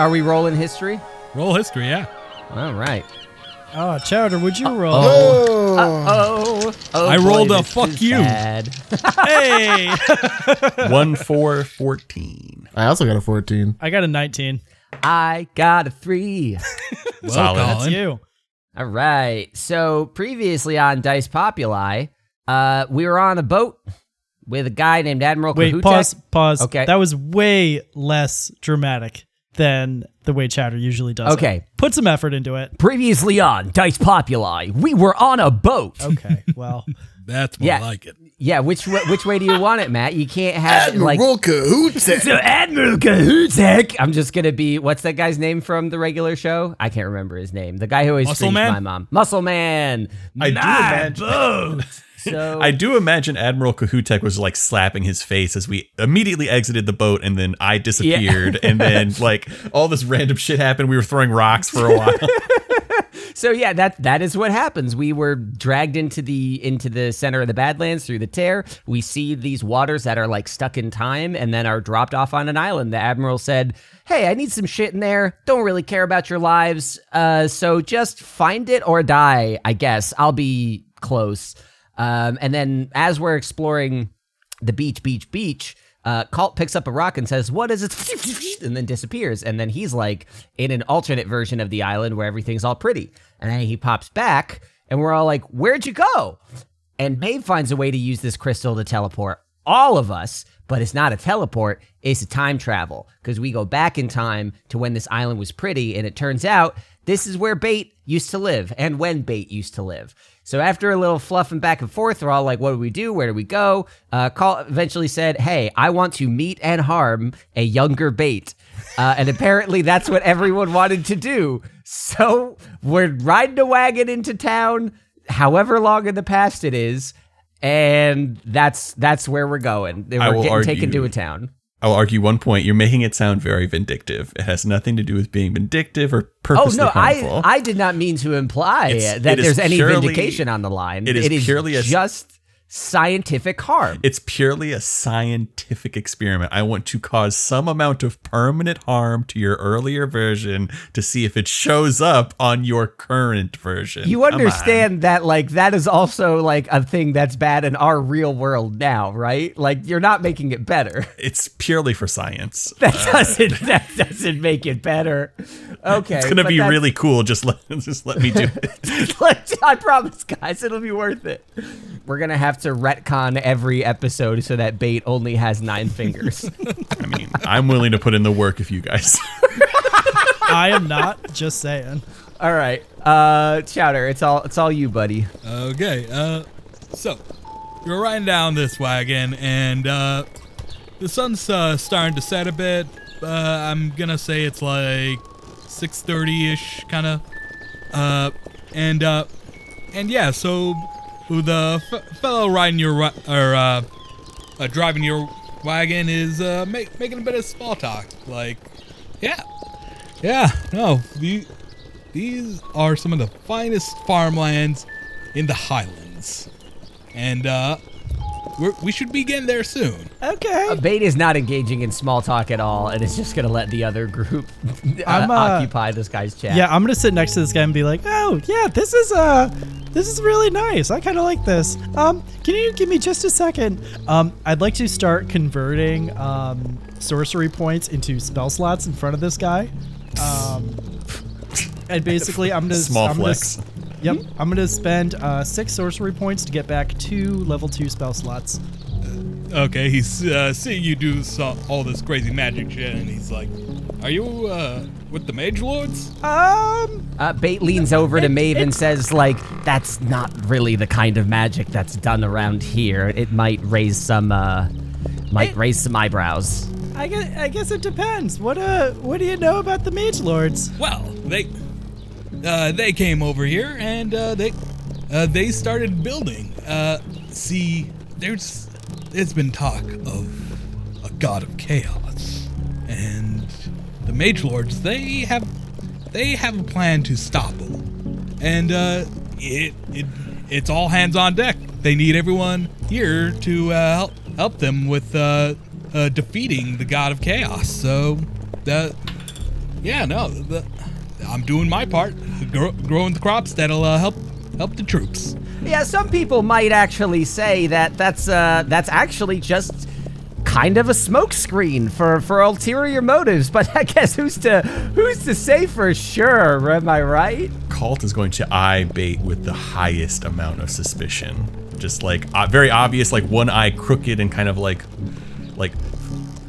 are we rolling history? Roll history, yeah. All right. Oh, Chowder, would you roll? Oh, Oh, oh I boy, rolled a this fuck is you. bad. Hey, One, four, 14. I also got a 14. I got a 19. I got a three. Well, Solid. That's you. All right. So previously on Dice Populi, uh, we were on a boat with a guy named Admiral Wait, Kahutek. pause, pause. Okay. That was way less dramatic than the way Chowder usually does. it. Okay. Put some effort into it. Previously on Dice Populi, we were on a boat. Okay. Well, That's more Yeah. like it. Yeah, which wa- which way do you want it, Matt? You can't have like Admiral Kahoots. So Admiral Kahutek. I'm just gonna be what's that guy's name from the regular show? I can't remember his name. The guy who always Muscle screams Man? my mom. Muscle Man. I do My imagine- boat. So I do imagine Admiral Kahutek was like slapping his face as we immediately exited the boat and then I disappeared and then like all this random shit happened. We were throwing rocks for a while. So yeah, that that is what happens. We were dragged into the into the center of the Badlands through the tear. We see these waters that are like stuck in time and then are dropped off on an island. The admiral said, "Hey, I need some shit in there. Don't really care about your lives. Uh, so just find it or die. I guess I'll be close." Um, and then as we're exploring the beach, beach, beach. Uh, Colt picks up a rock and says, "What is it?" and then disappears. And then he's like in an alternate version of the island where everything's all pretty. And then he pops back, and we're all like, "Where'd you go?" And Maeve finds a way to use this crystal to teleport all of us, but it's not a teleport, it's a time travel because we go back in time to when this island was pretty, and it turns out this is where Bait used to live and when Bait used to live. So after a little fluffing back and forth, we're all like, "What do we do? Where do we go?" Uh, Colt eventually said, "Hey, I want to meet and harm a younger Bait," uh, and apparently that's what everyone wanted to do. So we're riding a wagon into town, however long in the past it is, and that's that's where we're going. We're getting taken to a town. I'll argue one point. You're making it sound very vindictive. It has nothing to do with being vindictive or purposeful. Oh no, I harmful. I did not mean to imply It's- that it is there's any vindication on the line. it is purely a- just scientific harm. It's purely a scientific experiment. I want to cause some amount of permanent harm to your earlier version to see if it shows up on your current version. You understand that like that is also like a thing that's bad in our real world now, right? Like you're not making it better. It's purely for science. That uh, doesn't that doesn't make it better. Okay. It's gonna be that's- really cool. Just let just let me do it. I promise, guys, it'll be worth it. We're gonna have to retcon every episode so that bait only has nine fingers. I mean, I'm willing to put in the work if you guys. I am not just saying. all right, uh, Chowder, it's all it's all you, buddy. Okay, uh, so you're riding down this wagon, and uh, the sun's uh, starting to set a bit. Uh, I'm gonna say it's like 6:30 ish, kind of. Uh, and uh, and yeah, so the f- fellow riding your ri- or uh, uh, driving your wagon is uh, make, making a bit of small talk, like, yeah, yeah, no, the, these are some of the finest farmlands in the Highlands, and uh, we're, we should be getting there soon. Okay. Uh, Bait is not engaging in small talk at all, and is just gonna let the other group uh, I'm, uh, occupy this guy's chat. Yeah, I'm gonna sit next to this guy and be like, "Oh, yeah, this is uh, this is really nice. I kind of like this. Um, can you give me just a second? Um, I'd like to start converting um sorcery points into spell slots in front of this guy. Um, and basically, I'm gonna Small I'm gonna Yep, I'm gonna spend uh, six sorcery points to get back two level two spell slots. Okay, he's uh, seeing you do so, all this crazy magic shit, and he's like, "Are you uh, with the Mage Lords?" Um, Uh, Bait leans over to Maeve and says, like, that's not really the kind of magic that's done around here. It might raise some, uh, might It- raise some eyebrows. I guess I guess it depends. What uh, what do you know about the mage lords? Well, they uh, they came over here and uh, they uh, they started building. Uh, see, there's there's been talk of a god of chaos, and the mage lords they have they have a plan to stop them, and uh, it it it's all hands on deck. They need everyone here to uh, help help them with uh, uh, defeating the god of chaos. So that yeah, no, the, I'm doing my part, grow, growing the crops that'll uh, help help the troops. Yeah, some people might actually say that that's uh that's actually just kind of a smokescreen for for ulterior motives. But I guess who's to who's to say for sure? Am I right? Colt is going to eye bait with the highest amount of suspicion. Just like uh, very obvious, like one eye crooked and kind of like, like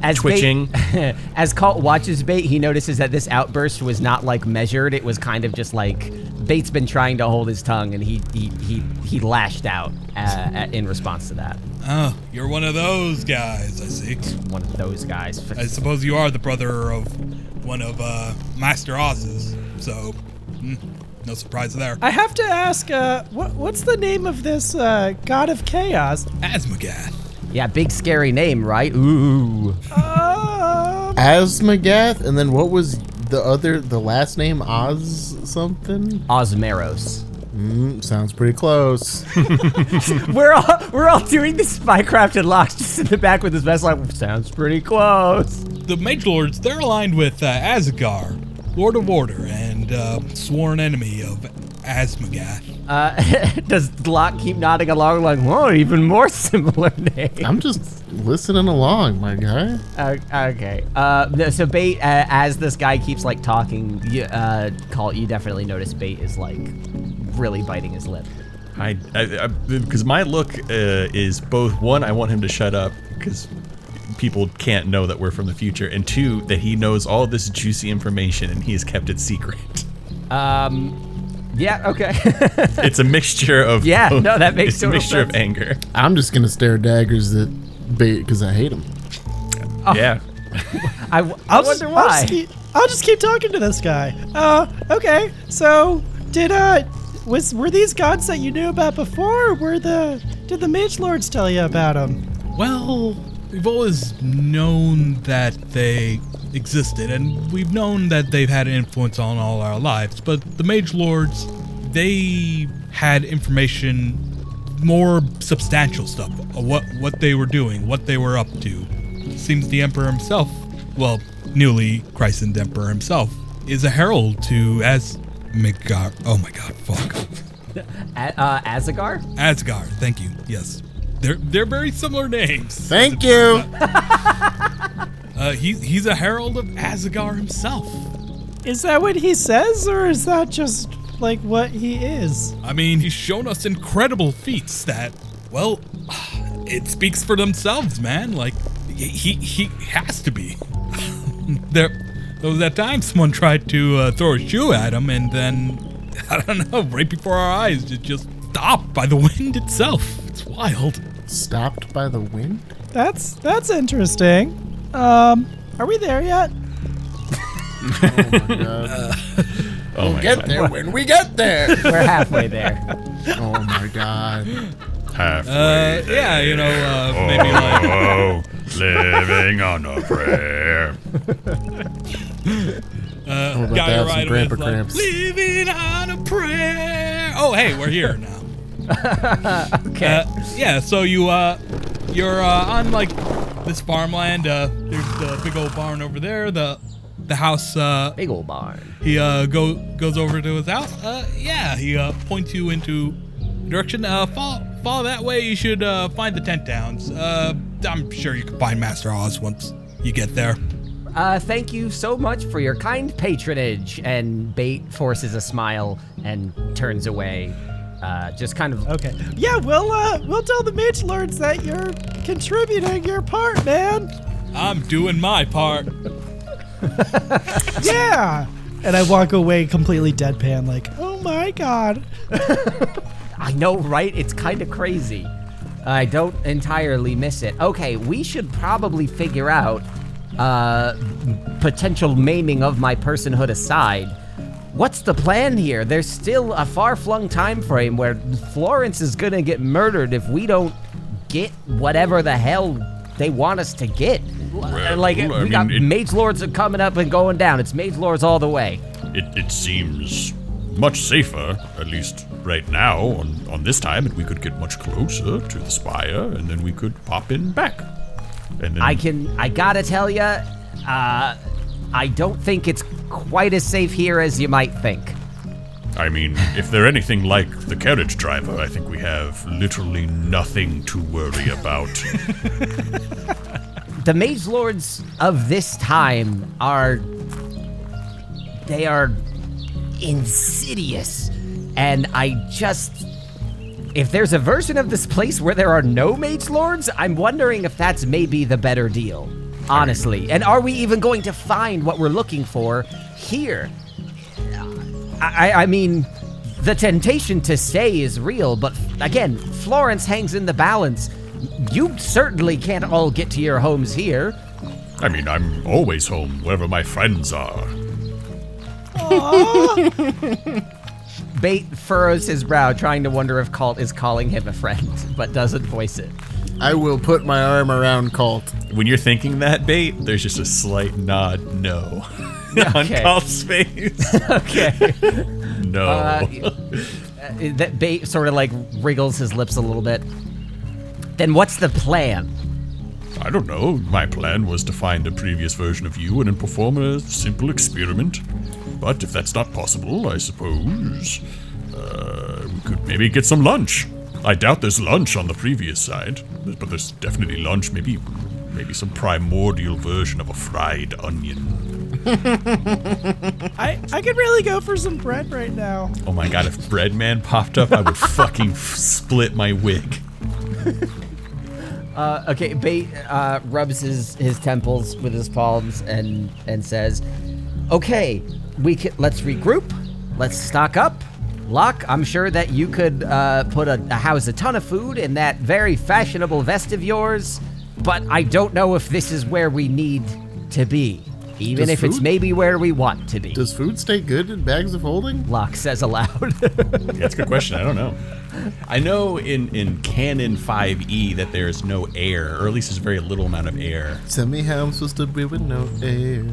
As Twitching. Bait, as Colt watches Bait, he notices that this outburst was not like measured. It was kind of just like Bait's been trying to hold his tongue, and he he he, he lashed out uh, in response to that. Oh, you're one of those guys, I see. One of those guys. I suppose you are the brother of one of uh, Master Oz's, so mm, no surprise there. I have to ask, uh, what, what's the name of this uh, god of chaos? Asmogath. Yeah, big scary name, right? Ooh. Uh, Asmagath, and then what was the other, the last name? Oz something? Osmeros. Mm, sounds pretty close. We're all we're all doing this spycraft and Locke's just in the back with his vest like sounds pretty close. The Mage Lords, they're aligned with uh, Asgar, Lord of Order, and uh, sworn enemy of Asmogath. Uh, does Locke keep nodding along like, whoa, even more similar name? I'm just listening along, my guy. Uh, okay. Uh, so Bait, uh, as this guy keeps like talking, you, uh, Colt, you definitely notice Bait is like really biting his lip. I, I, because my look uh, is both one, I want him to shut up because people can't know that we're from the future, and two, that he knows all this juicy information and he has kept it secret. Um, yeah, okay. It's a mixture of Yeah, both- no, that makes it's a total mixture of anger. I'm just gonna stare daggers at bait because I hate him. Yeah, I, w- I I'll wonder just, I'll why. just, keep, I'll just keep talking to this guy. Uh, okay. So, did uh, was were these gods that you knew about before? Or were the did the mage lords tell you about them? Well, we've always known that they existed, and we've known that they've had an influence on all our lives. But the Mage Lords, they had information, more substantial stuff, what what they were doing, what they were up to. Seems the Emperor himself, well, newly christened Emperor himself, is a herald to as Midgard. Oh my God, fuck. A- uh, Azagar? Asgard. Thank you. Yes, they're they're very similar names. Thank you. Uh, he's he's a herald of Azagar himself. Is that what he says, or is that just like what he is? I mean, he's shown us incredible feats that, well, it speaks for themselves, man. Like, he he, he has to be. there, there was that time someone tried to uh, throw a shoe at him, and then I don't know, right before our eyes, it just stopped by the wind itself. It's wild. Stopped by the wind? That's that's interesting. Um, are we there yet? Oh my god. oh my get god, there when we get there. We're halfway there. oh my god. halfway Uh, yeah, you know, uh, maybe like. Oh, living on a prayer. Uh, about guy to right some grandpa with, like, cramps. Living on a prayer. Oh, hey, we're here now. Okay. Uh, yeah, so you uh, you're uh, on like this farmland. Uh, there's the big old barn over there. The the house. Uh, Big old barn. he uh go goes over to his house. Uh, yeah, he uh points you into direction. Uh, follow follow that way. You should uh find the tent towns. Uh, I'm sure you can find Master Oz once you get there. Uh, thank you so much for your kind patronage. And Bait forces a smile and turns away. Uh, just kind of. Okay. Yeah, we'll uh, we'll tell the mage lords that you're contributing your part, man. I'm doing my part. Yeah. and I walk away completely deadpan, like, oh my god. I know, right? It's kind of crazy. I don't entirely miss it. Okay, we should probably figure out, uh, potential maiming of my personhood aside. What's the plan here? There's still a far-flung time frame where Florence is gonna get murdered if we don't get whatever the hell they want us to get. Well, like I we got mean, it- mage lords are coming up and going down. It's mage lords all the way. It, it seems much safer, at least right now, on, on this time, and we could get much closer to the spire, and then we could pop in back. And then I can. I gotta tell you, uh, I don't think it's quite as safe here as you might think. I mean, if they're anything like the carriage driver, I think we have literally nothing to worry about. The mage lords of this time are they are insidious. And I just if there's a version of this place where there are no mage lords, I'm wondering if that's maybe the better deal. Honestly. And are we even going to find what we're looking for here? I, I mean, the temptation to stay is real, but again, Florence hangs in the balance. You certainly can't all get to your homes here. I mean, I'm always home wherever my friends are. Bait furrows his brow, trying to wonder if Colt is calling him a friend, but doesn't voice it. I will put my arm around Colt. When you're thinking that bait, there's just a slight nod no on Okay. Colt's face. Okay. No. Uh, that bait sort of like wriggles his lips a little bit. Then what's the plan? I don't know. My plan was to find a previous version of you and then perform a simple experiment. But if that's not possible, I suppose uh, we could maybe get some lunch. I doubt there's lunch on the previous side, but there's definitely lunch. Maybe, maybe some primordial version of a fried onion. I I could really go for some bread right now. Oh my god! If Breadman popped up, I would fucking f- split my wig. Uh, okay, Bait uh, rubs his, his temples with his palms and and says, "Okay, we can, let's regroup. Let's stock up. Locke, I'm sure that you could uh, put a, a house a ton of food in that very fashionable vest of yours, but I don't know if this is where we need to be, even Does if it's food- maybe where we want to be." Does food stay good in bags of holding? Locke says aloud. Yeah, that's a good question. I don't know. I know in, in Canon 5e that there's no air, or at least there's very little amount of air. Tell me how I'm supposed to be with no air.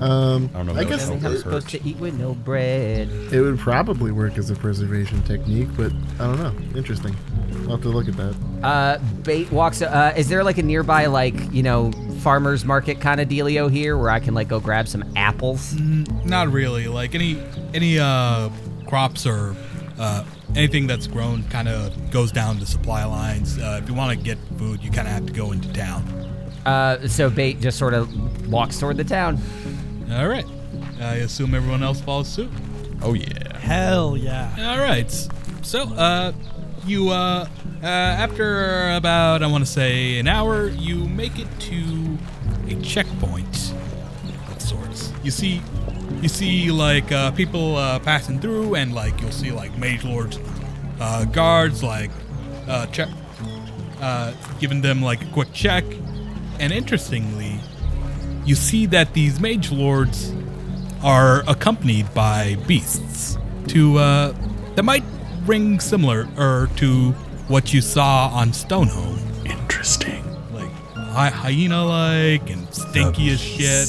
Um, I don't know I guess would I'm supposed to eat with no bread. it would probably work as a preservation technique, but I don't know. Interesting. I'll have to look at that. Uh, Bait walks. Uh, is there like a nearby, like you know, farmers market kind of dealio here where I can like go grab some apples? Not really. Like any any uh crops or uh anything that's grown kind of goes down the supply lines. Uh, if you want to get food, you kind of have to go into town. Uh, so Bait just sort of walks toward the town. All right. I assume everyone else follows suit. Oh, yeah. Hell yeah. All right. So, uh, you, uh, uh, after about, I want to say, an hour, you make it to a checkpoint of sorts. You see, you see, like, uh, people, uh, passing through, and, like, you'll see, like, mage lords, uh, guards, like, uh, check, uh, giving them, like, a quick check. And interestingly, you see that these mage lords are accompanied by beasts to uh that might ring similar or to what you saw on Stoneholm. Interesting. Like hy- hyena like and stinky as shit.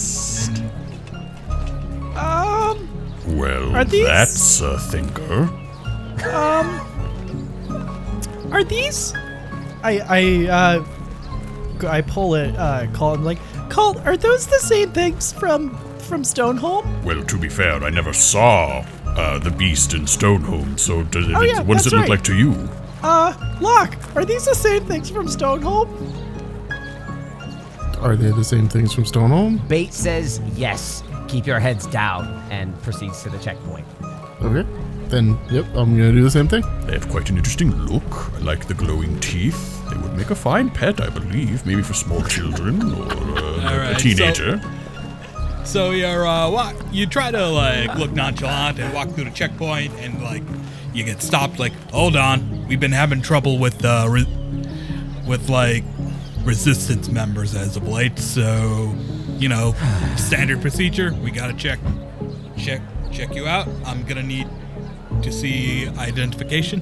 And Um, Well, Are these- that's a thinker. Um are these? I I uh, I pull it. Uh, call him like, Colt. Are those the same things from from Stoneholm? Well, to be fair, I never saw uh, the beast in Stoneholm, so does it, Oh, yeah, what does it look right. like to you? Uh, Locke. Are these the same things from Stoneholm? Are they the same things from Stoneholm? Bait says yes. Keep your heads down and proceeds to the checkpoint. Okay. Then, yep, I'm gonna do the same thing. They have quite an interesting look. I like the glowing teeth. They would make a fine pet, I believe, maybe for small children or uh, a right, so- teenager. so you're uh walk you try to like look nonchalant and walk through the checkpoint and like you get stopped like hold on we've been having trouble with uh re- with like resistance members as of late so you know standard procedure we gotta check check check you out i'm gonna need to see identification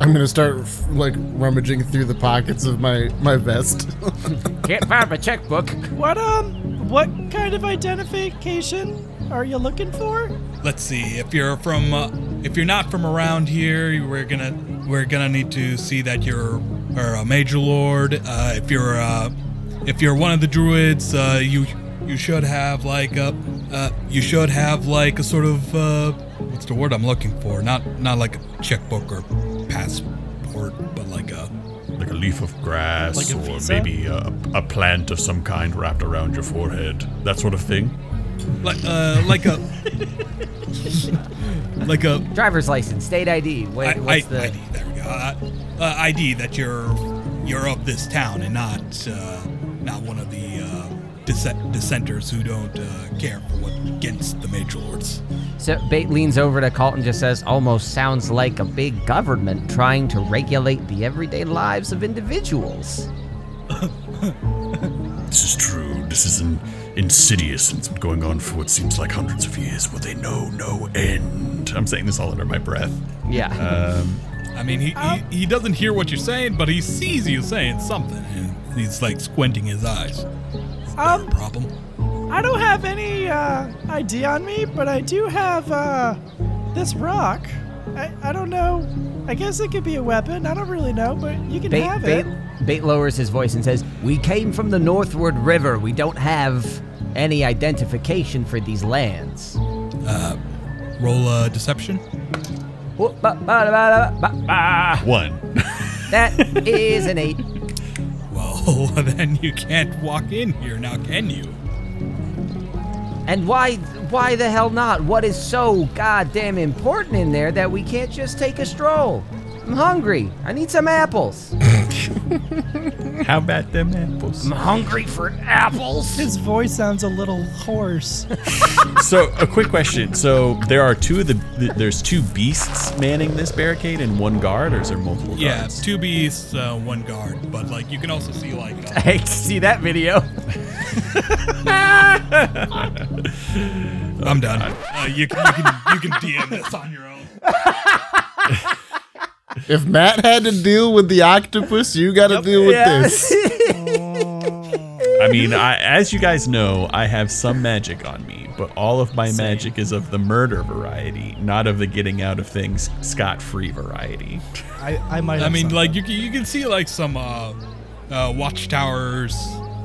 I'm gonna start like rummaging through the pockets of my my vest. Can't find my checkbook. what um, what kind of identification are you looking for? let's see if you're from uh, if you're not from around here we're gonna we're gonna need to see that you're are a mage lord uh, if you're uh, if you're one of the druids, uh, you you should have like a uh, you should have like a sort of uh, what's the word I'm looking for? Not not like a checkbook or passport, but like a Like a leaf of grass Like or visa? maybe a, a plant of some kind wrapped around your forehead. That sort of thing. like uh like a like a Driver's license, state ID. Wait, I, what's I, the? ID. There we go. Uh, uh, ID that you're you're of this town and not uh, not one of the uh, dissent- dissenters who don't uh, care for what against the Mage Lords. So Bait leans over to Colt and just says, "Almost sounds like a big government trying to regulate the everyday lives of individuals." This is true. This is an insidious and it's been going on for what seems like hundreds of years, where they know no end. I'm saying this all under my breath. Yeah. Um, I mean, he, he he doesn't hear what you're saying, but he sees you saying something, and he's like squinting his eyes. Is that Um, a problem? I don't have any uh, ID on me, but I do have uh, this rock. I, I don't know. I guess it could be a weapon. I don't really know, but you can Bait, have Bait, it. Bait lowers his voice and says, "We came from the Northward River. We don't have any identification for these lands." Uh, Roll a deception. Ba, ba. one. That is an eight. Well, then you can't walk in here now, can you? And why, why the hell not? What is so goddamn important in there that we can't just take a stroll? I'm hungry. I need some apples. How about them apples? I'm hungry for apples. His voice sounds a little hoarse. So, a quick question. So, there are two of the, th- there's two beasts manning this barricade and one guard, or is there multiple guards? Yeah, two beasts, uh, one guard, but like you can also see like uh, I hate to see that video. I'm done. Uh, you can you can you can DM this on your own. If Matt had to deal with the octopus, you got to deal with this. I mean, I, as you guys know, I have some magic on me, but all of my magic is of the murder variety, not of the getting out of things scot free variety. I, I might. I mean, some. like you can you can see like some uh, uh, watchtowers,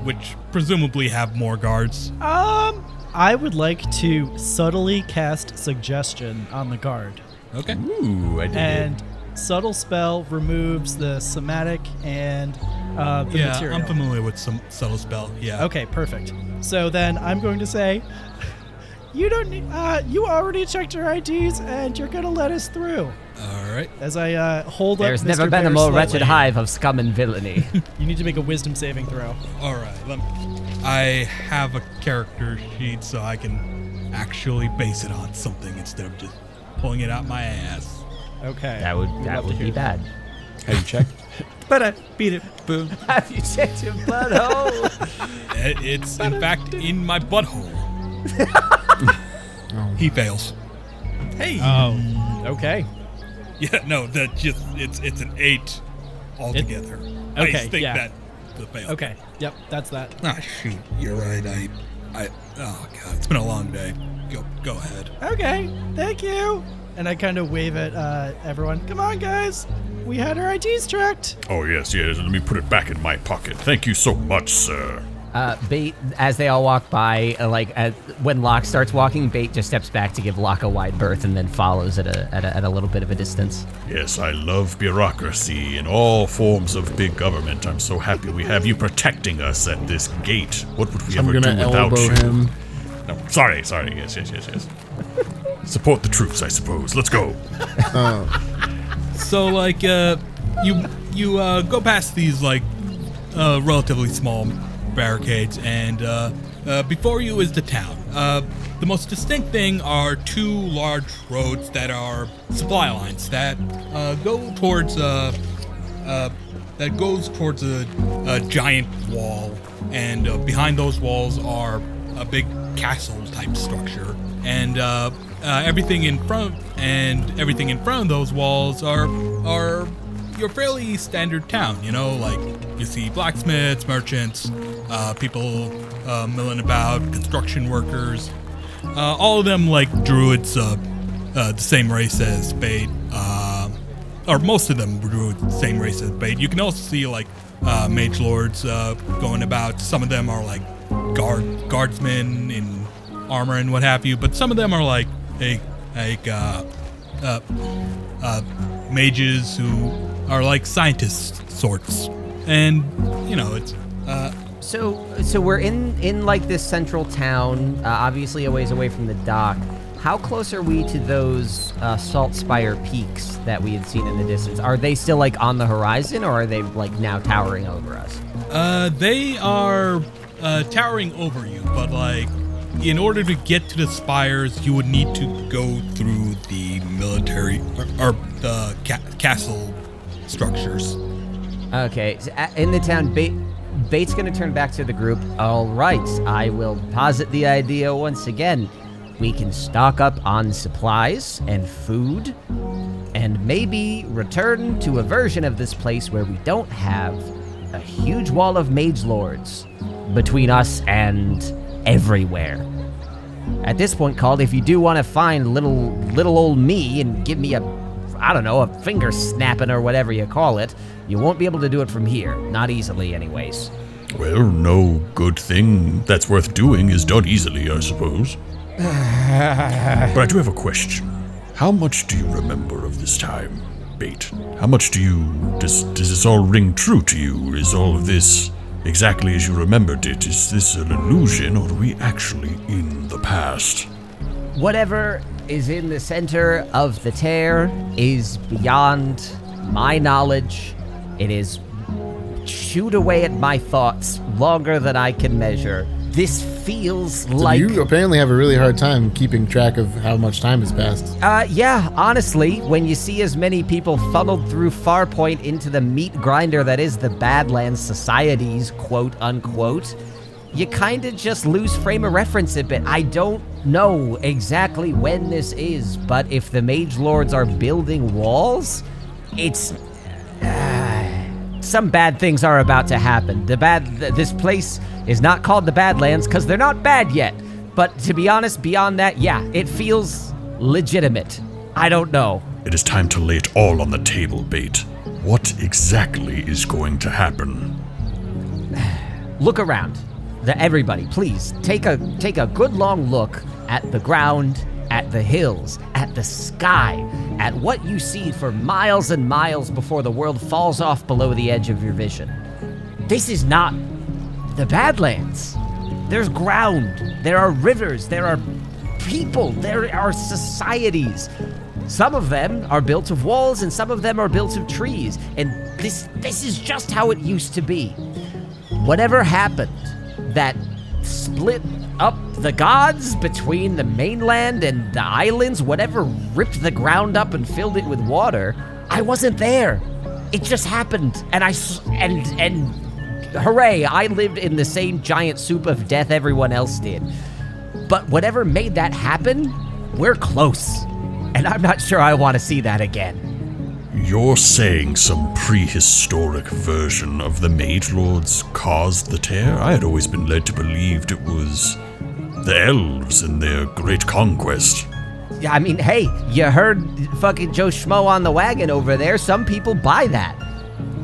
which presumably have more guards. Um, I would like to subtly cast suggestion on the guard, Okay. Ooh, I did and subtle spell removes the somatic and uh, the yeah, material. I'm familiar with some subtle spell. Yeah. Okay, perfect. So then I'm going to say, you don't need. Uh, you already checked your IDs, and you're gonna let us through. All right. As I uh, hold There's up, There's never Mr. been a more slightly. wretched hive of scum and villainy. You need to make a wisdom saving throw. All right. Let me, I have a character sheet, so I can actually base it on something instead of just pulling it out my ass. Okay. that would We'd that would be hear bad. Have you checked? but I beat it. Boom. Have you checked your butthole? It- It's in fact in my butthole. He fails. Hey. Oh. Okay. Yeah, no, that just it's it's an eight altogether. I okay, think yeah. that the fail. Okay. Yep. That's that. Ah, shoot, you're right. I, I, oh god, it's been a long day. Go, go ahead. Okay. Thank you. And I kind of wave at uh, everyone. Come on, guys. We had our IDs tracked. Oh yes, yes. Let me put it back in my pocket. Thank you so much, sir. Uh, Bait, as they all walk by, uh, like uh, when Locke starts walking, Bait just steps back to give Locke a wide berth and then follows at a, at a, at a little bit of a distance. Yes, I love bureaucracy and all forms of big government. I'm so happy we have you protecting us at this gate. What would we I'm ever gonna do without elbow you? him. No, sorry, sorry. Yes, yes, yes, yes. Support the troops, I suppose. Let's go. So like, uh, you you uh, go past these like uh, relatively small barricades, and uh, uh, before you is the town. Uh, the most distinct thing are two large roads that are supply lines that uh, go towards uh, uh, that goes towards a, a giant wall, and uh, behind those walls are a big castle type structure, and uh, uh, everything in front and everything in front of those walls are are your fairly standard town. You know, like you see blacksmiths, merchants, uh, people uh, milling about, construction workers, uh, all of them like druids, uh, uh, the same race as. Uh, or most of them were the same race as Bait. You can also see like mage lords going about. Some of them are like guard guardsmen in armor and what have you, but some of them are like like like uh, uh, uh, mages who are like scientists sorts, and you know it's. Uh, So, so we're in in like this central town, uh, obviously a ways away from the dock. How close are we to those uh, Salt Spire peaks that we had seen in the distance? Are they still like on the horizon, or are they like now towering over us? Uh, they are uh, towering over you, but like, in order to get to the spires, you would need to go through the military or, or the ca- castle structures. Okay, in the town, Bait, Bait's gonna turn back to the group. All right, I will posit the idea once again. We can stock up on supplies and food, and maybe return to a version of this place where we don't have a huge wall of mage lords between us and everywhere. At this point, Colt, if you do want to find little little old me and give me a, I don't know, a finger snapping or whatever you call it, you won't be able to do it from here. Not easily, anyways. Well, no good thing that's worth doing is done easily, I suppose. but I do have a question. How much do you remember of this time, Bait? How much do you. Does, does this all ring true to you? Is all of this exactly as you remembered it? Is this an illusion, or are we actually in the past? Whatever is in the center of the tear is beyond my knowledge. It is chewed away at my thoughts longer than I can measure. This feels So like. you apparently have a really hard time keeping track of how much time has passed. Uh, yeah, honestly, when you see as many people funneled through Farpoint into the meat grinder that is the Badlands Society's quote unquote, you kinda just lose frame of reference a bit. I don't know exactly when this is, but if the Mage Lords are building walls, it's. Some bad things are about to happen. The bad. Th- this place is not called the Badlands because they're not bad yet. But to be honest, beyond that, yeah, it feels legitimate. I don't know. It is time to lay it all on the table, Bait. What exactly is going to happen? Look around. The, everybody, please take a take a good long look at the ground, at the hills, at the sky, at what you see for miles and miles before the world falls off below the edge of your vision. This is not the Badlands. There's ground, there are rivers, there are people, there are societies. Some of them are built of walls and some of them are built of trees. And this this is just how it used to be. Whatever happened that split up the gods between the mainland and the islands, whatever ripped the ground up and filled it with water, I wasn't there. It just happened and I and and hooray, I lived in the same giant soup of death everyone else did. But whatever made that happen, we're close. And I'm not sure I want to see that again. You're saying some prehistoric version of the Mage Lords caused the tear? I had always been led to believe it was the elves and their great conquest. Yeah, I mean, hey, you heard fucking Joe Schmo on the wagon over there. Some people buy that.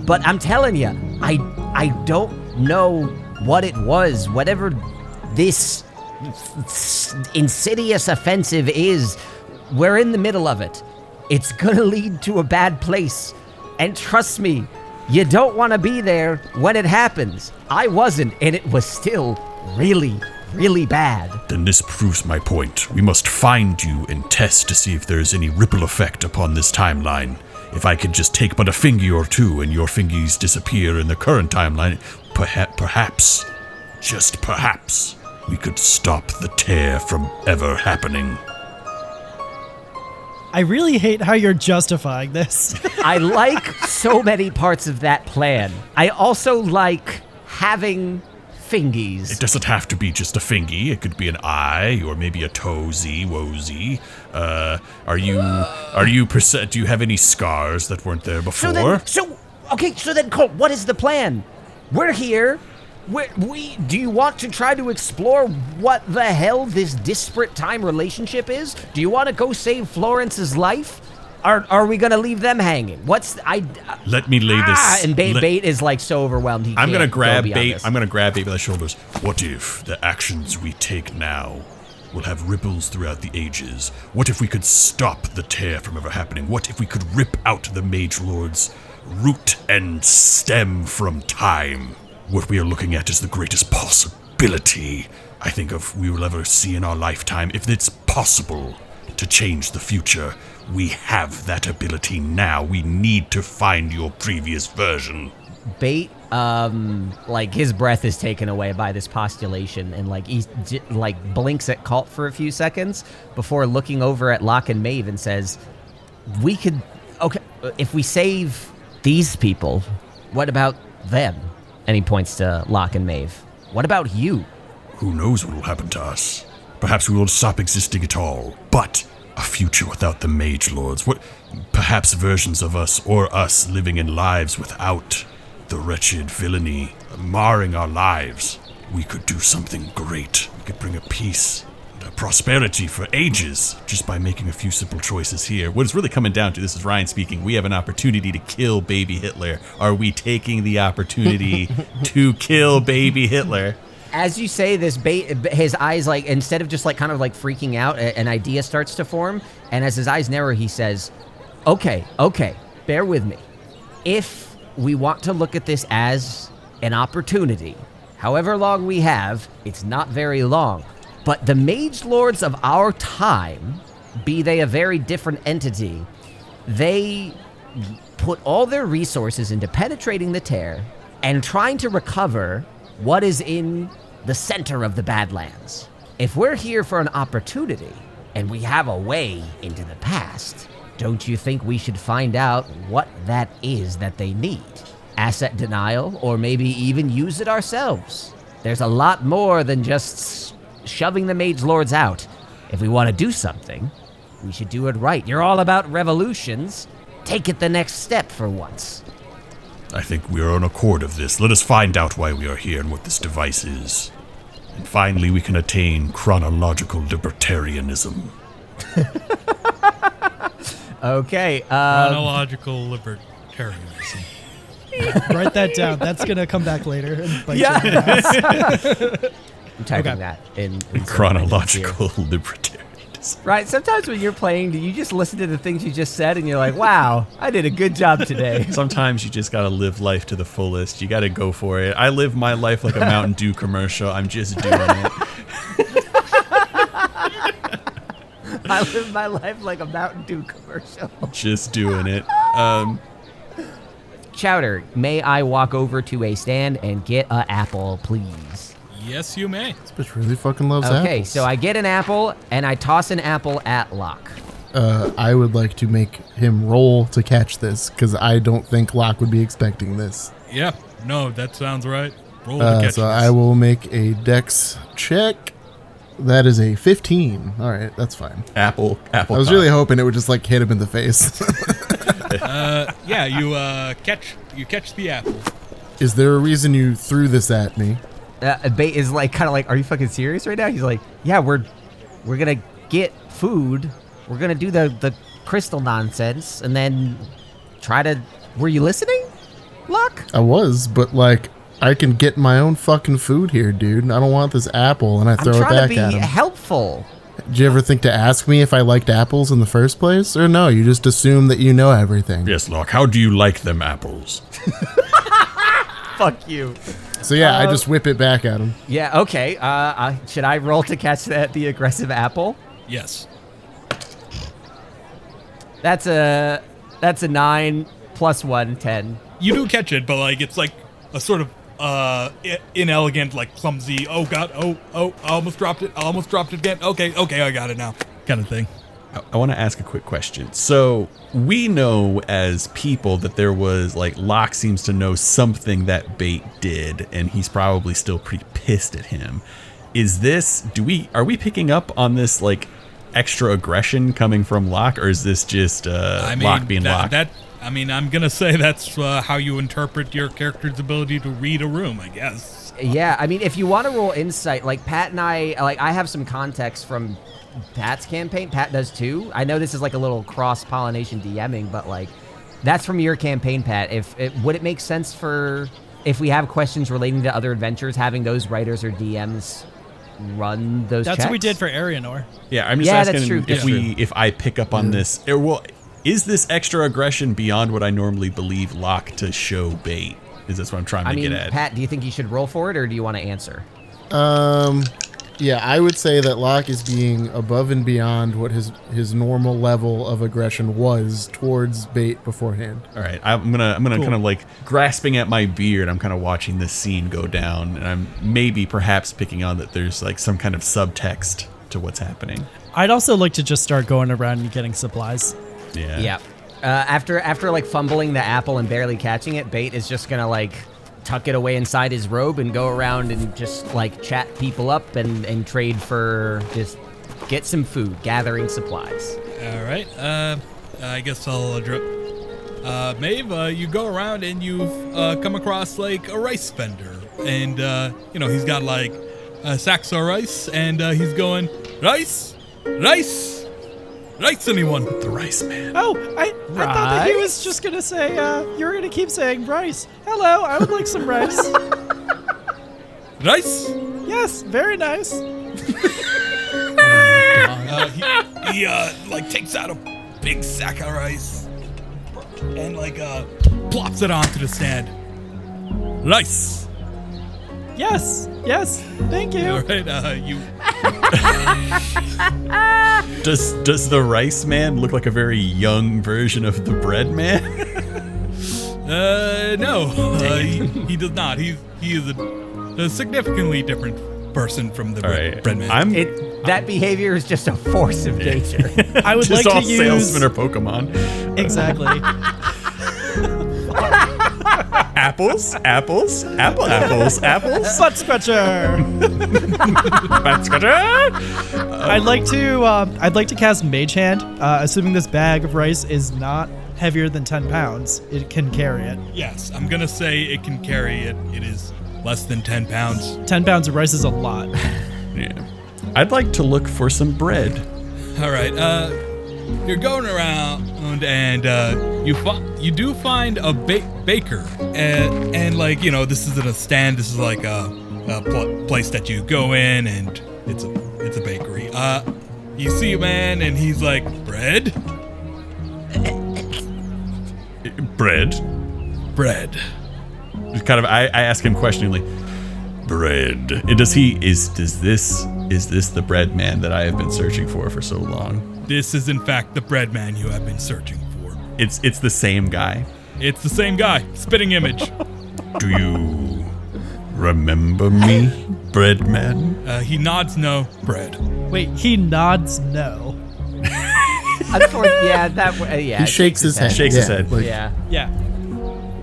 But I'm telling you, I I don't know what it was. Whatever this insidious offensive is, we're in the middle of it. It's gonna lead to a bad place. And trust me, you don't want to be there when it happens. I wasn't, and it was still really, really bad. Then this proves my point. We must find you and test to see if there is any ripple effect upon this timeline. If I could just take but a fingy or two and your fingies disappear in the current timeline, perha- perhaps, just perhaps, we could stop the tear from ever happening. I really hate how you're justifying this. I like so many parts of that plan. I also like having fingies. It doesn't have to be just a fingy. It could be an eye or maybe a toesy, woesy. Uh, are you are you percent? Do you have any scars that weren't there before? So then, so okay. So then, Colt, what is the plan? We're here. We we do you want to try to explore what the hell this disparate time relationship is? Do you want to go save Florence's life? are are we gonna leave them hanging? What's I? Let me lay this. Ah, and bait, let- bait is like so overwhelmed. He I'm gonna go grab beyond bait. this. I'm gonna grab bait by the shoulders. What if the actions we take now will have ripples throughout the ages? What if we could stop the tear from ever happening? What if we could rip out the Mage Lord's root and stem from time? What we are looking at is the greatest possibility I think of we will ever see in our lifetime. If it's possible to change the future, we have that ability now. We need to find your previous version. bait um like his breath is taken away by this postulation and like he j- like blinks at Colt for a few seconds before looking over at Locke and Maeve and says we could okay if we save these people what about them and he points to Locke and Maeve what about you Who knows what will happen to us? Perhaps we will stop existing at all. But a future without the Mage Lords. What? Perhaps versions of us or us living in lives without the wretched villainy marring our lives. We could do something great. We could bring a peace prosperity for ages just by making a few simple choices here. What it's really coming down to, this is Ryan speaking, we have an opportunity to kill baby Hitler. Are we taking the opportunity to kill baby Hitler? as you say this his eyes like instead of just like kind of like freaking out a- an idea starts to form and as his eyes narrow he says okay okay bear with me if we want to look at this as an opportunity however long we have it's not very long but the mage lords of our time be they a very different entity they put all their resources into penetrating the tear and trying to recover what is in the center of the Badlands. If we're here for an opportunity and we have a way into the past, don't you think we should find out what that is that they need? Asset denial, or maybe even use it ourselves. There's a lot more than just shoving the Mage Lords out. If we want to do something, we should do it right. You're all about revolutions. Take it the next step for once. I think we are on accord of this. Let us find out why we are here and what this device is. And finally, we can attain chronological libertarianism. Okay, uh, Chronological libertarianism. Write that down. That's gonna come back later. And bite you Yeah. In the ass. I'm typing Okay. that in, in some of my notes here. Chronological libertarianism. Right. Sometimes when you're playing, do you just listen to the things you just said, and you're like, "Wow, I did a good job today." Sometimes you just gotta live life to the fullest. You gotta go for it. I live my life like a Mountain Dew commercial. I'm just doing it. I live my life like a Mountain Dew commercial. Just doing it. Um, Chowder, may I walk over to a stand and get a apple, please? Yes, you may. This bitch really fucking loves Okay, apples. so I get an apple and I toss an apple at Locke. uh, I would like to make him roll to catch this because I don't think Locke would be expecting this. Yeah. No, that sounds right. Roll to Uh, catch so this. I will make a dex check. That is a 15. All right, that's fine. apple, apple. I was pie. really hoping it would just like hit him in the face. Uh, yeah, you uh catch you catch the apple. is there a reason you threw this at me? Uh, Bait is like kind of like, "Are you fucking serious right now?" He's like, "Yeah, we're we're gonna get food. We're gonna do the the crystal nonsense, and then try to." Were you listening, Locke? I was, but like I can get my own fucking food here, dude. I don't want this apple, and I I'm throw it trying to back be at him. helpful. Did you ever think to ask me if I liked apples in the first place, or no? You just assume that you know everything. Yes, Locke. How do you like them apples? Fuck you. So yeah, I Uh, just whip it back at him. Yeah. Okay. Uh, uh, should I roll to catch that the aggressive apple? Yes. That's a that's a nine plus one ten. You do catch it, but like it's like a sort of uh inelegant, like clumsy. Oh god. Oh oh. I almost dropped it. I almost dropped it again. Okay. Okay. I got it now. Kind of thing. I, I want to ask a quick question. So we know as people that there was like Locke seems to know something that Bait did, and he's probably still pretty pissed at him. Is this? Do we? Are we picking up on this like extra aggression coming from Locke, or is this just uh, I mean, Locke being that, Locke? that I mean, I'm gonna say that's uh, how you interpret your character's ability to read a room, I guess. Yeah, I mean, if you want to roll insight, like Pat and I, like I have some context from Pat's campaign. Pat does too. I know this is like a little cross pollination DMing, but like that's from your campaign, Pat. If it, would it make sense for if we have questions relating to other adventures, having those writers or DMs run those? That's what we did for Arianor. Yeah, I'm just Yeah, that's asking true, if that's we if I pick up on this. Or, well, is this extra aggression beyond what I normally believe Locke to show Bait? Is this what I'm trying to mean, get at? Pat, do you think you should roll for it, or do you want to answer? Um, yeah, I would say that Locke is being above and beyond what his his normal level of aggression was towards Bait beforehand. All right, I'm gonna I'm gonna kind of like grasping at my beard. I'm kind of watching this scene go down, and I'm maybe perhaps picking on that there's like some kind of subtext to what's happening. I'd also like to just start going around and getting supplies. Yeah. Yeah. Uh, after after like fumbling the apple and barely catching it, Bait is just gonna like tuck it away inside his robe and go around and just like chat people up and and trade for just get some food, gathering supplies. All right. Uh, I guess I'll address. Uh, Maeve, uh, you go around and you've uh, come across like a rice vendor, and uh, you know he's got like uh, sacks of rice, and uh, he's going rice, rice, rice. Anyone? The rice man. Oh, I, I thought that he was just gonna say, uh, you were gonna keep saying rice. Hello, I would like some rice. Rice? yes, very nice. Uh, he he uh, like takes out a big sack of rice and like uh plops it onto the stand. Rice. Yes, yes, thank you. All right. Uh, you Does does the rice man look like a very young version of the bread man? Uh, no, uh, he, he does not. He's he is a, a significantly different person from the bread, right, bread man. I'm It that behavior is just a force of nature. I would just like all to use salesmen or Pokemon. exactly. Apples, apples, apple, apples, apples. Butt scratcher. I'd like to. Um, I'd like to cast Mage Hand. Uh, assuming this bag of rice is not heavier than ten pounds, it can carry it. yes, I'm gonna say it can carry it. It is less than ten pounds. Ten pounds of rice is a lot. Yeah. I'd like to look for some bread. All right. Uh, you're going around and uh, you fi- you do find a ba- baker and and like you know this isn't a stand. This is like a, a pl- place that you go in and it's a it's a bakery. Uh, you see a man and he's like bread, Bread. bread. Kind of. I, I ask him questioningly. Bread. And Does he is does this is this the bread man that I have been searching for for so long? This is in fact the bread man you have been searching for. It's it's the same guy. It's the same guy, spitting image. Do you remember me, bread man? Uh, he nods no, bread. Wait, he nods no. Unfortunately, yeah, that w- uh, yeah. He it shakes his head. He shakes his head. like, Yeah. Yeah.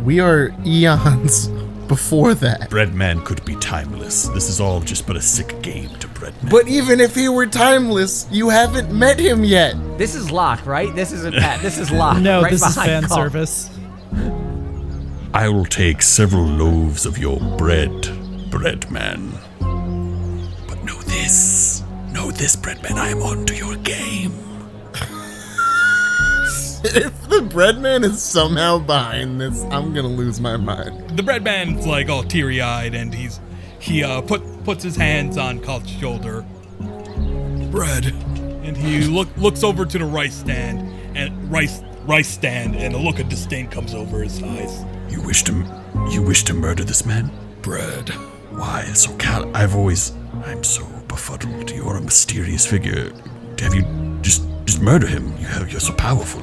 We are eons before that. Bread man could be timeless. This is all just but a sick game to bread man. But even if he were timeless, you haven't met him yet. This is Locke, right? This isn't Pat. This is Locke. No, right this is behind fan Call. service. I will take several loaves of your bread, bread man. But know this. Know this, bread man, I am on to your game. If the bread man is somehow behind this, I'm gonna lose my mind. the bread man's like all teary eyed and he's he uh put puts his hands on Colt's shoulder. Bread. And he look looks over to the rice stand and rice rice stand and a look of disdain comes over his eyes. You wish to you wish to murder this man? Bread. Why so cal I've always I'm so befuddled. You're a mysterious figure. Have you just just murder him? You have you're so powerful.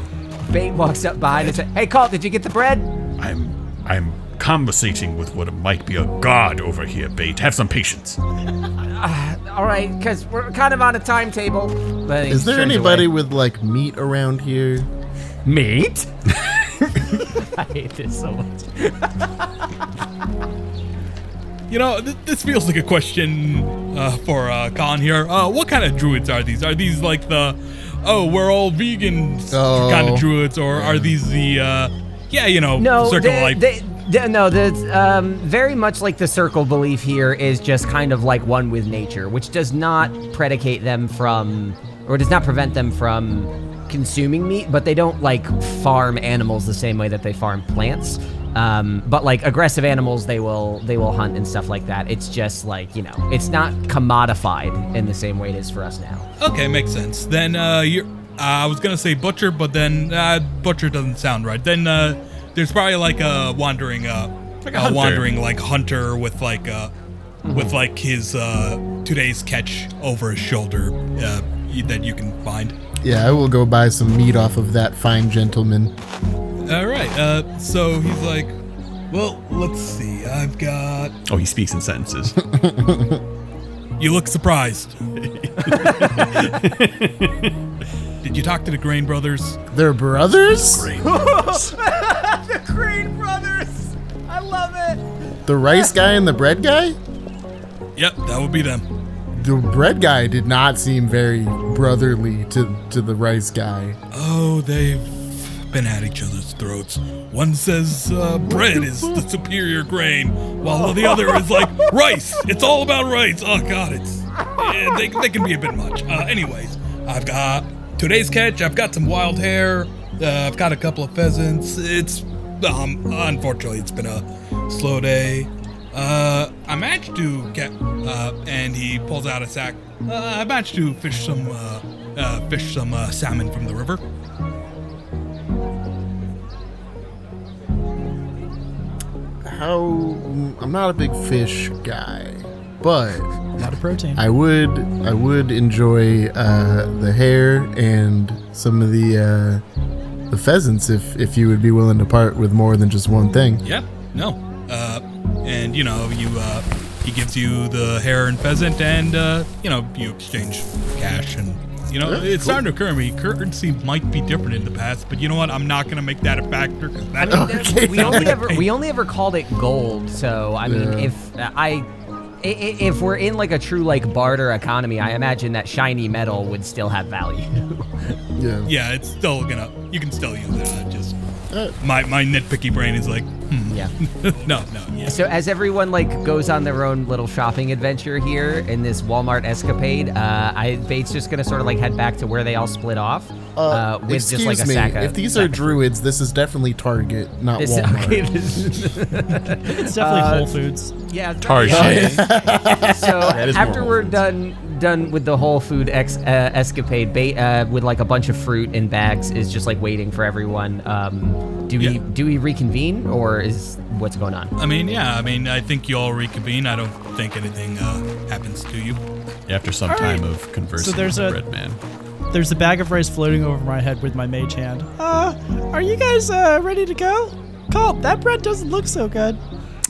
Bait walks up behind and says, "Hey, Colt, did you get the bread?" I'm I'm conversating with what might be a god over here, Bait. Have some patience. All right, because we're kind of on a timetable. But Is there anybody away. with like meat around here? meat? I hate this so much. You know, th- this feels like a question uh, for uh, Khan here. Uh, what kind of druids are these? Are these like the, oh, we're all vegans Oh. kind of druids, or are these the uh, Yeah, you know, No, circle the, of life. the- the- no, the um, very much like the circle belief here is just kind of like one with nature, which does not predicate them from, or does not prevent them from consuming meat, but they don't like farm animals the same way that they farm plants. Um, but like aggressive animals, they will they will hunt and stuff like that. It's just like you know, it's not commodified in the same way it is for us now. Okay, makes sense. Then uh, you're. Uh, I was gonna say butcher, but then uh, butcher doesn't sound right. Then uh, there's probably like a wandering, uh, Like a a hunter. wandering like hunter with like uh, with like his uh, today's catch over his shoulder uh, that you can find. Yeah, I will go buy some meat off of that fine gentleman. All right. Uh, so he's like, well, let's see. I've got. Oh, he speaks in sentences. You look surprised. Did you talk to the Grain Brothers? They're brothers? the Green Brothers, I love it. The rice guy and the bread guy? Yep, that would be them. The bread guy did not seem very brotherly to, to the rice guy. Oh, they've been at each other's throats. One says uh, bread is the superior grain, while the other is like rice. It's all about rice. Oh God, it's eh, they, they can be a bit much. Uh, anyways, I've got today's catch. I've got some wild hare. Uh, I've got a couple of pheasants. It's um, unfortunately it's been a slow day. Uh, I managed to get uh, and he pulls out a sack. Uh, I managed to fish some uh, uh, fish some uh, salmon from the river. How. I'm not a big fish guy, but not A lot of protein. I would I would enjoy uh, the hare and some of the uh, the pheasants if if you would be willing to part with more than just one thing. Yeah. No. Uh, and you know, you uh, he gives you the hare and pheasant, and uh, you know, you exchange cash, and you know, Yeah, it's cool. starting to occur to me. Currency might be different in the past, but you know what? I'm not gonna make that a factor because that. Okay. we only ever we only ever called it gold. So I mean, Yeah. if uh, I. i- i- If we're in like a true like barter economy, I imagine that shiny metal would still have value. Yeah. Yeah, it's still gonna. You can still use it. Just my my nitpicky brain is like, hmm, yeah. no, no, yeah. So as everyone like goes on their own little shopping adventure here in this Walmart escapade, uh, I Bait's just gonna sort of like head back to where they all split off Uh, with excuse just like a me. sack of. if these are sack of- druids, this is definitely Target, not this, Walmart. okay, this, it's definitely uh, Whole Foods. yeah, it's Target. So after we're Whole done done with the whole food ex, uh, escapade, Bait uh, with like a bunch of fruit in bags is just like waiting for everyone. Um, do we Yeah. do we reconvene or is what's going on? I mean, yeah. I mean, I think you all reconvene. I don't think anything uh, happens to you. After some All right. time of conversing So there's with the a- bread man. There's a bag of rice floating over my head with my mage hand. Uh, are you guys uh, ready to go? Colt, that bread doesn't look so good.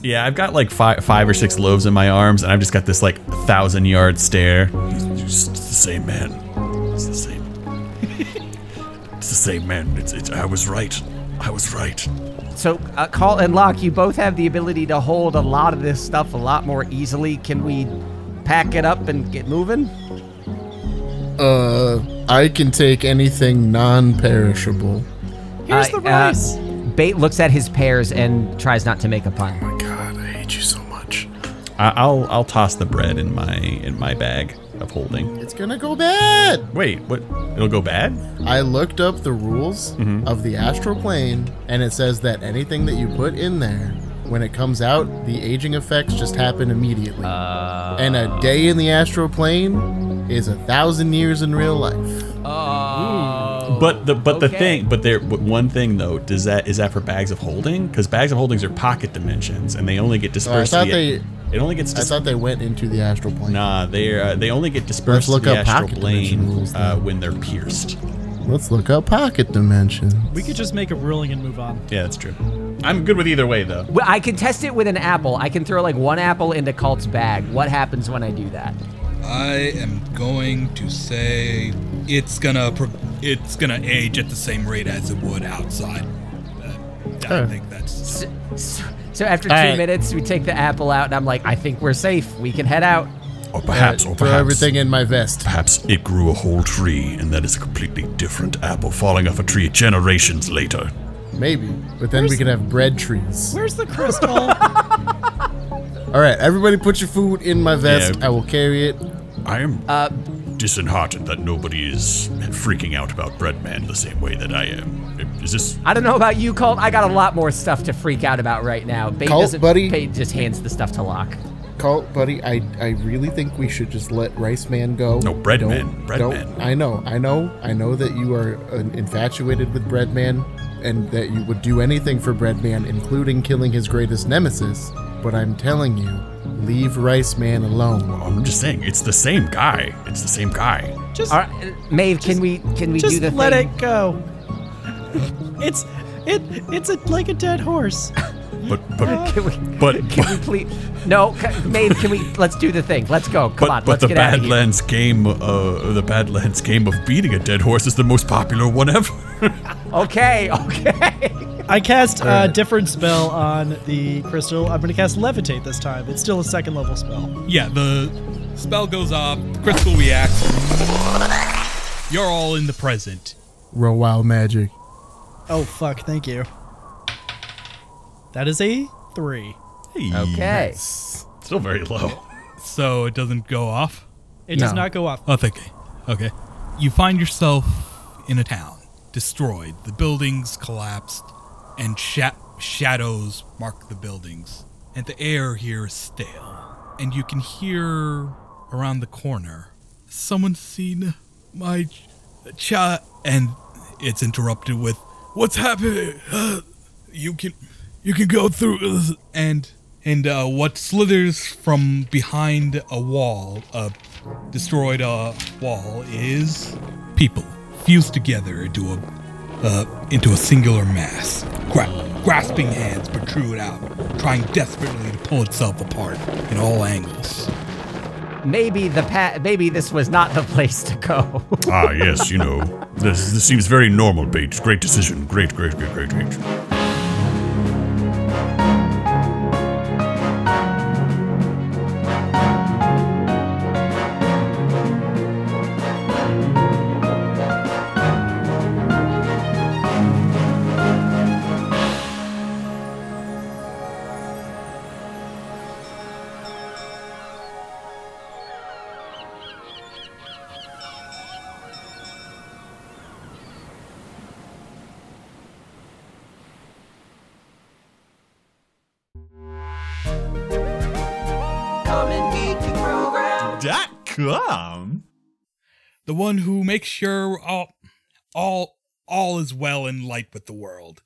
Yeah, I've got like five, five or six loaves in my arms, and I've just got this like thousand yard stare. It's the same man. It's the same. it's the same man. It's, it's. I was right. I was right. So, uh, Colt and Locke, you both have the ability to hold a lot of this stuff a lot more easily. Can we pack it up and get moving? Uh, I can take anything non-perishable. Here's Uh, the uh, rice. Bait looks at his pears and tries not to make a pun. My God, I hate you so much. I, I'll I'll toss the bread in my in my bag of holding. It's gonna go bad. Wait, what? It'll go bad? I looked up the rules Mm-hmm. of the astral plane, and it says that anything that you put in there, when it comes out, the aging effects just happen immediately. Uh, and a day in the astral plane is a thousand years in real life. oh, But the but the thing, but there, but one thing though, does that is that for bags of holding? Because bags of holdings are pocket dimensions, and they only get dispersed. Oh, thought via- they- It only gets. I thought they went into the astral plane. nah, they uh, they only get dispersed look to the up astral pocket dimension plane rules, uh, when they're pierced. Let's look up pocket dimensions. We could just make a ruling and move on. Yeah, that's true. I'm good with either way though. Well, I can test it with an apple. I can throw like one apple into Colt's bag. What happens when I do that? I am going to say it's gonna pro- it's gonna age at the same rate as it would outside. Uh, I Oh. think that's So, so- so after two Alright. minutes, we take the apple out, and I'm like, I think we're safe. We can head out. Or perhaps, Uh, throw everything in my vest. Perhaps it grew a whole tree, and that is a completely different apple falling off a tree generations later. Maybe. But then we Where's- could have bread trees. Where's the crystal? All right, everybody put your food in my vest. Yeah. I will carry it. I am Uh, disheartened that nobody is freaking out about Breadman the same way that I am. Is this I don't know about you, Colt. I got a lot more stuff to freak out about right now. Bait Colt, buddy. Bait just hands the stuff to Locke. Colt, buddy, I, I really think we should just let Rice Man go. No, Breadman. Don't- Man, Bread don't- Man. I know, I know, I know that you are uh, infatuated with Breadman and that you would do anything for Breadman, including killing his greatest nemesis. But I'm telling you, leave Rice Man alone. I'm just saying, it's the same guy. It's the same guy. Just, All right, Maeve, can we can we just do the let thing? it go. It's it it's a, like a dead horse. But but Can we, but can we please? No, ca- Maeve, can we? Let's do the thing. Let's go. Come but, on, but let's the get out of here. Badlands game, uh, the Badlands game of beating a dead horse is the most popular one ever. Okay, okay. I cast a different spell on the crystal. I'm gonna cast levitate this time. It's still a second level spell. Yeah, the spell goes off, crystal reacts. You're all in the present. Roll wild magic. Oh fuck! Thank you. That is a three. Okay. Still very low. So it doesn't go off. It does No. not go off. Oh, thank you. Okay. You find yourself in a town, destroyed. The buildings collapsed, and sha- shadows mark the buildings. And the air here is stale. And you can hear around the corner someone's seen my ch- child. And it's interrupted with, What's happening? Uh, you can. You can go through and and uh, what slithers from behind a wall, a destroyed uh, wall, is people fused together into a uh, into a singular mass. Gra- grasping hands protrude out, trying desperately to pull itself apart in all angles. Maybe the pa- Maybe this was not the place to go. ah, yes, you know, this this seems very normal, Bait. Great decision. Great, great, great, great, great. Dot com. The one who makes sure all all all is well and light with the world.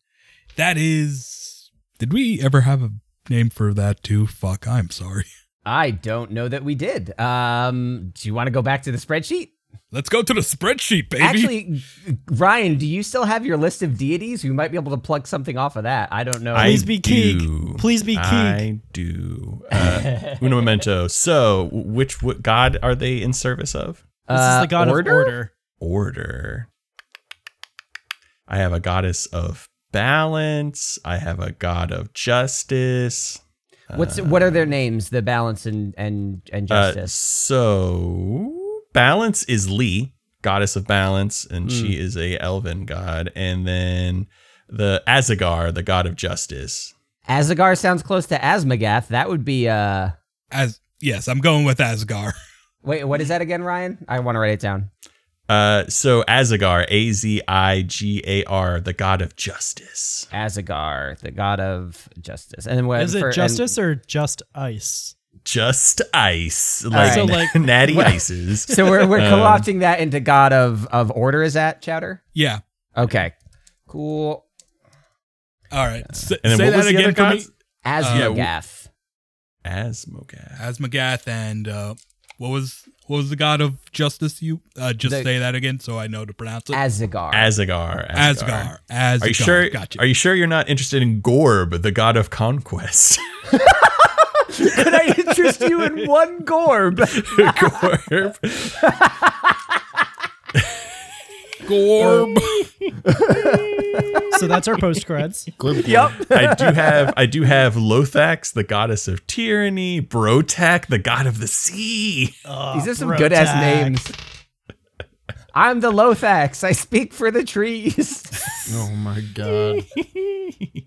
That is. Did we ever have a name for that too? Fuck, I'm sorry. I don't know that we did. Um, do you want to go back to the spreadsheet? Let's go to the spreadsheet, baby. Actually, Ryan, do you still have your list of deities? We might be able to plug something off of that. I don't know. I Please be Keek. Please be Keek. I do. Uh, uno memento. So, which what god are they in service of? This is Uh, the god order? of order. Order. I have a goddess of balance. I have a god of justice. What's what are their names? The balance and and and Uh, justice. so balance is Lee, goddess of balance, and Hmm. she is a elven god. And then the Azagar, the god of justice. Azagar sounds close to Asmagath. That would be uh. As yes, I'm going with Asgar. Wait, what is that again, Ryan? I want to write it down. Uh, so Azagar, A Z I G A R, the god of justice. Azagar, the god of justice. And then what? Is it for- and- justice or just ice? Just ice, like, So, like- natty ices. so we're we're Um, co-opting that into god of of order. Is that Chowder? Yeah. Okay, cool. All right. S- and then say what that was the again other for me. gods? Asmagath. Asmogath. Asmagath and uh, what was what was the god of justice? You uh, just The- say that again so I know to pronounce it. Azagar. Azagar. Asgar. Asgar. Are you sure? Gotcha. Are you sure you're not interested in Gorb, the god of conquest? Could I interest you in one gorb? Gorb. Gorb. So that's our post creds. Yep. I do have I do have Lothax, the goddess of tyranny, Brotak, the god of the sea. Uh, These are some good ass names. I'm the Lothax. I speak for the trees. Oh my god.